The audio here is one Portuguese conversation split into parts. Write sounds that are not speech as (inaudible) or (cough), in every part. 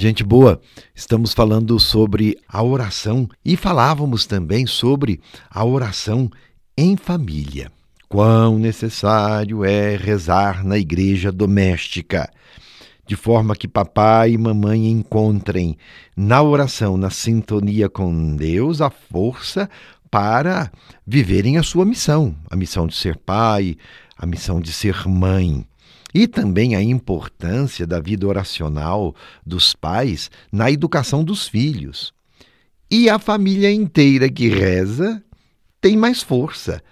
Gente boa, estamos falando sobre a oração e falávamos também sobre a oração em família. Quão necessário é rezar na igreja doméstica, de forma que papai e mamãe encontrem na oração, na sintonia com Deus, a força para viverem a sua missão, a missão de ser pai, a missão de ser mãe. E também a importância da vida oracional dos pais na educação dos filhos. E a família inteira que reza tem mais força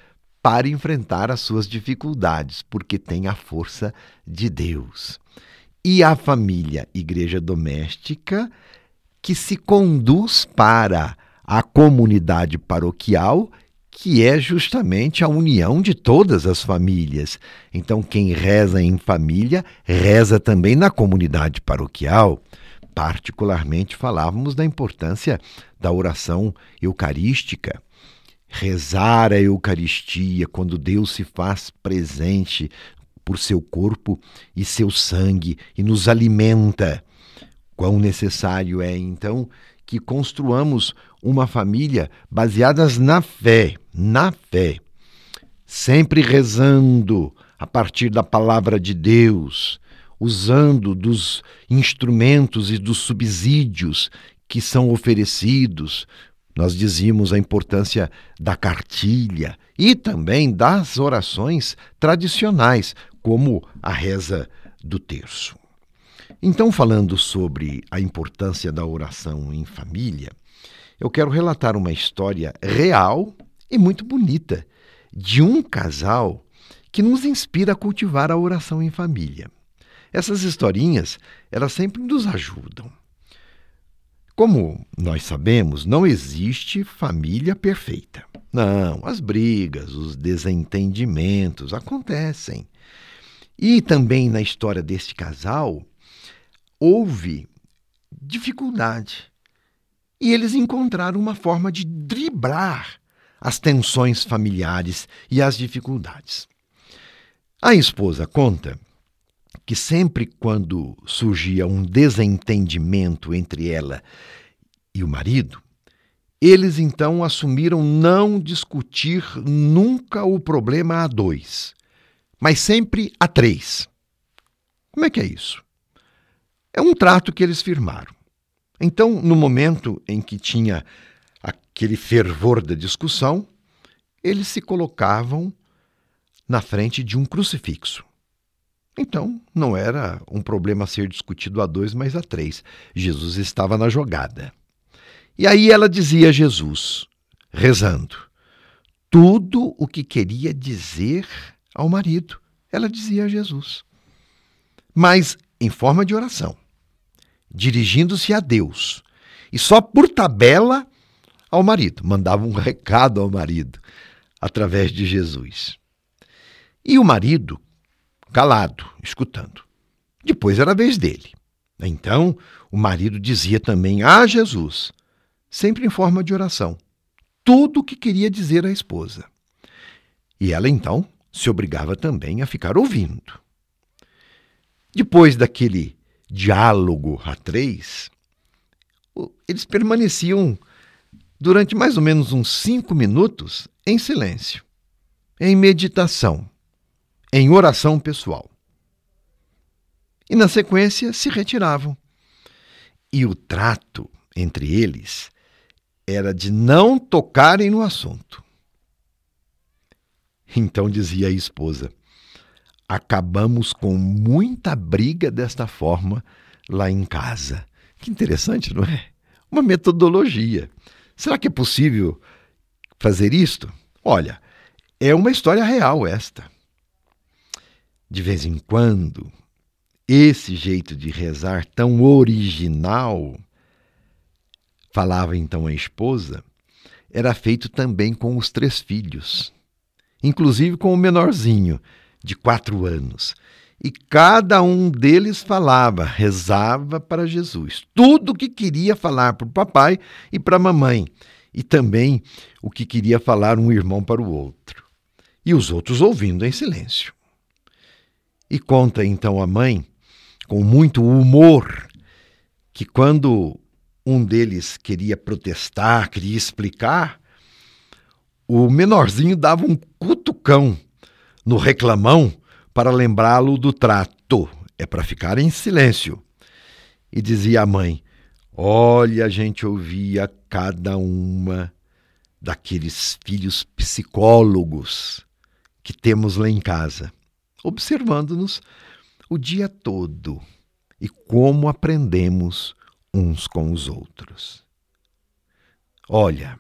para enfrentar as suas dificuldades, porque tem a força de Deus. E a família, igreja doméstica, que se conduz para a comunidade paroquial que é justamente a união de todas as famílias. Então, quem reza em família, reza também na comunidade paroquial. Particularmente, falávamos da importância da oração eucarística. Rezar a Eucaristia, quando Deus se faz presente por seu corpo e seu sangue e nos alimenta. Quão necessário é, então, que construamos uma família baseadas na fé, na fé, sempre rezando a partir da palavra de Deus, usando dos instrumentos e dos subsídios que são oferecidos. Nós dizíamos a importância da cartilha e também das orações tradicionais, como a reza do terço. Então, falando sobre a importância da oração em família, eu quero relatar uma história real e muito bonita de um casal que nos inspira a cultivar a oração em família. Essas historinhas, elas sempre nos ajudam. Como nós sabemos, não existe família perfeita. Não, as brigas, os desentendimentos acontecem. E também na história deste casal, houve dificuldade. E eles encontraram uma forma de driblar as tensões familiares e as dificuldades. A esposa conta que sempre quando surgia um desentendimento entre ela e o marido, eles então assumiram não discutir nunca o problema a dois, mas sempre a três. Como é que é isso? É um trato que eles firmaram. Então, no momento em que tinha aquele fervor da discussão, eles se colocavam na frente de um crucifixo. Então, não era um problema ser discutido a dois, mas a três. Jesus estava na jogada. E aí ela dizia a Jesus, rezando, tudo o que queria dizer ao marido. Ela dizia a Jesus. Mas em forma de oração dirigindo-se a Deus. E só por tabela ao marido, mandava um (laughs) recado ao marido através de Jesus. E o marido, calado, escutando. Depois era a vez dele. Então, o marido dizia também a Jesus, sempre em forma de oração, tudo o que queria dizer à esposa. E ela então se obrigava também a ficar ouvindo. Depois daquele diálogo a três, eles permaneciam durante mais ou menos uns cinco minutos em silêncio, em meditação, em oração pessoal. E na sequência se retiravam. E o trato entre eles era de não tocarem no assunto. Então dizia a esposa: acabamos com muita briga desta forma lá em casa. Que interessante, não é? Uma metodologia. Será que é possível fazer isto? Olha, é uma história real esta. De vez em quando, esse jeito de rezar tão original, falava então a esposa, era feito também com os três filhos, inclusive com o menorzinho, de quatro anos. E cada um deles falava, rezava para Jesus. Tudo o que queria falar para o papai e para a mamãe. E também o que queria falar um irmão para o outro. E os outros ouvindo em silêncio. E conta então a mãe, com muito humor, que quando um deles queria protestar, queria explicar, o menorzinho dava um cutucão no reclamão para lembrá-lo do trato. É para ficar em silêncio. E dizia a mãe: Olha, a gente ouvia cada uma daqueles filhos psicólogos que temos lá em casa, observando-nos o dia todo e como aprendemos uns com os outros. Olha,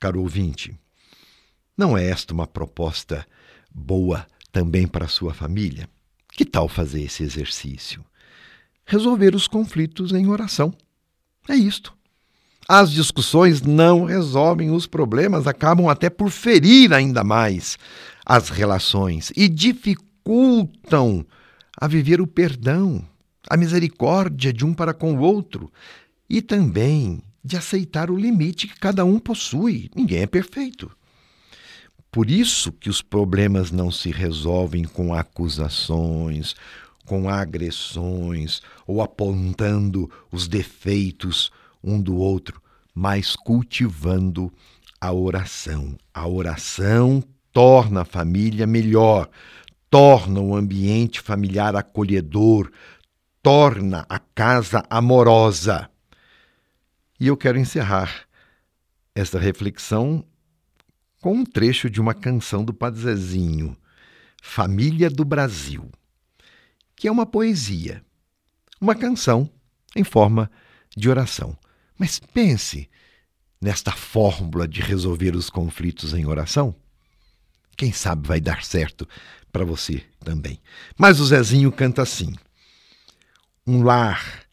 caro ouvinte, não é esta uma proposta boa também para a sua família? Que tal fazer esse exercício? Resolver os conflitos em oração. É isto. As discussões não resolvem os problemas, acabam até por ferir ainda mais as relações e dificultam a viver o perdão, a misericórdia de um para com o outro e também de aceitar o limite que cada um possui. Ninguém é perfeito. Por isso que os problemas não se resolvem com acusações, com agressões ou apontando os defeitos um do outro, mas cultivando a oração. A oração torna a família melhor, torna o ambiente familiar acolhedor, torna a casa amorosa. E eu quero encerrar esta reflexão com um trecho de uma canção do Padre Zezinho, Família do Brasil, que é uma poesia, uma canção em forma de oração. Mas pense nesta fórmula de resolver os conflitos em oração. Quem sabe vai dar certo para você também. Mas o Zezinho canta assim: Um lar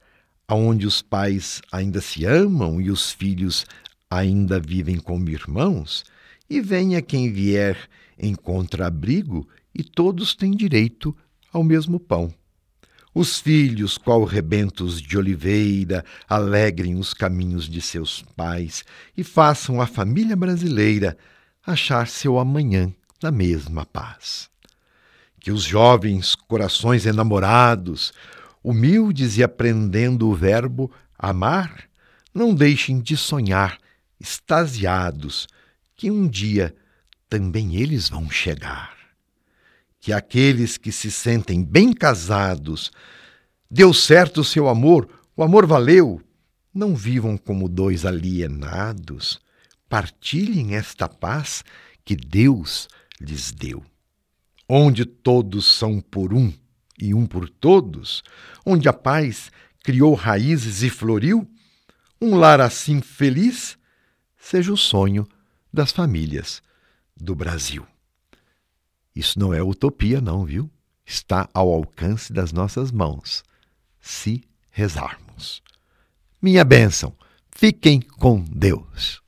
onde os pais ainda se amam e os filhos ainda vivem como irmãos, e venha quem vier encontra abrigo e todos têm direito ao mesmo pão. Os filhos, qual rebentos de oliveira, alegrem os caminhos de seus pais e façam a família brasileira achar seu amanhã na mesma paz. Que os jovens corações enamorados, humildes e aprendendo o verbo amar, não deixem de sonhar, extasiados, que um dia também eles vão chegar que aqueles que se sentem bem casados, deu certo o seu amor, o amor valeu, não vivam como dois alienados, partilhem esta paz que Deus lhes deu. Onde todos são por um e um por todos, onde a paz criou raízes e floriu, um lar assim feliz seja o sonho das famílias do Brasil. Isso não é utopia, não, viu? Está ao alcance das nossas mãos, se rezarmos. Minha bênção. Fiquem com Deus.